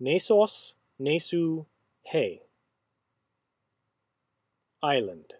Nesos, Nesu He Island.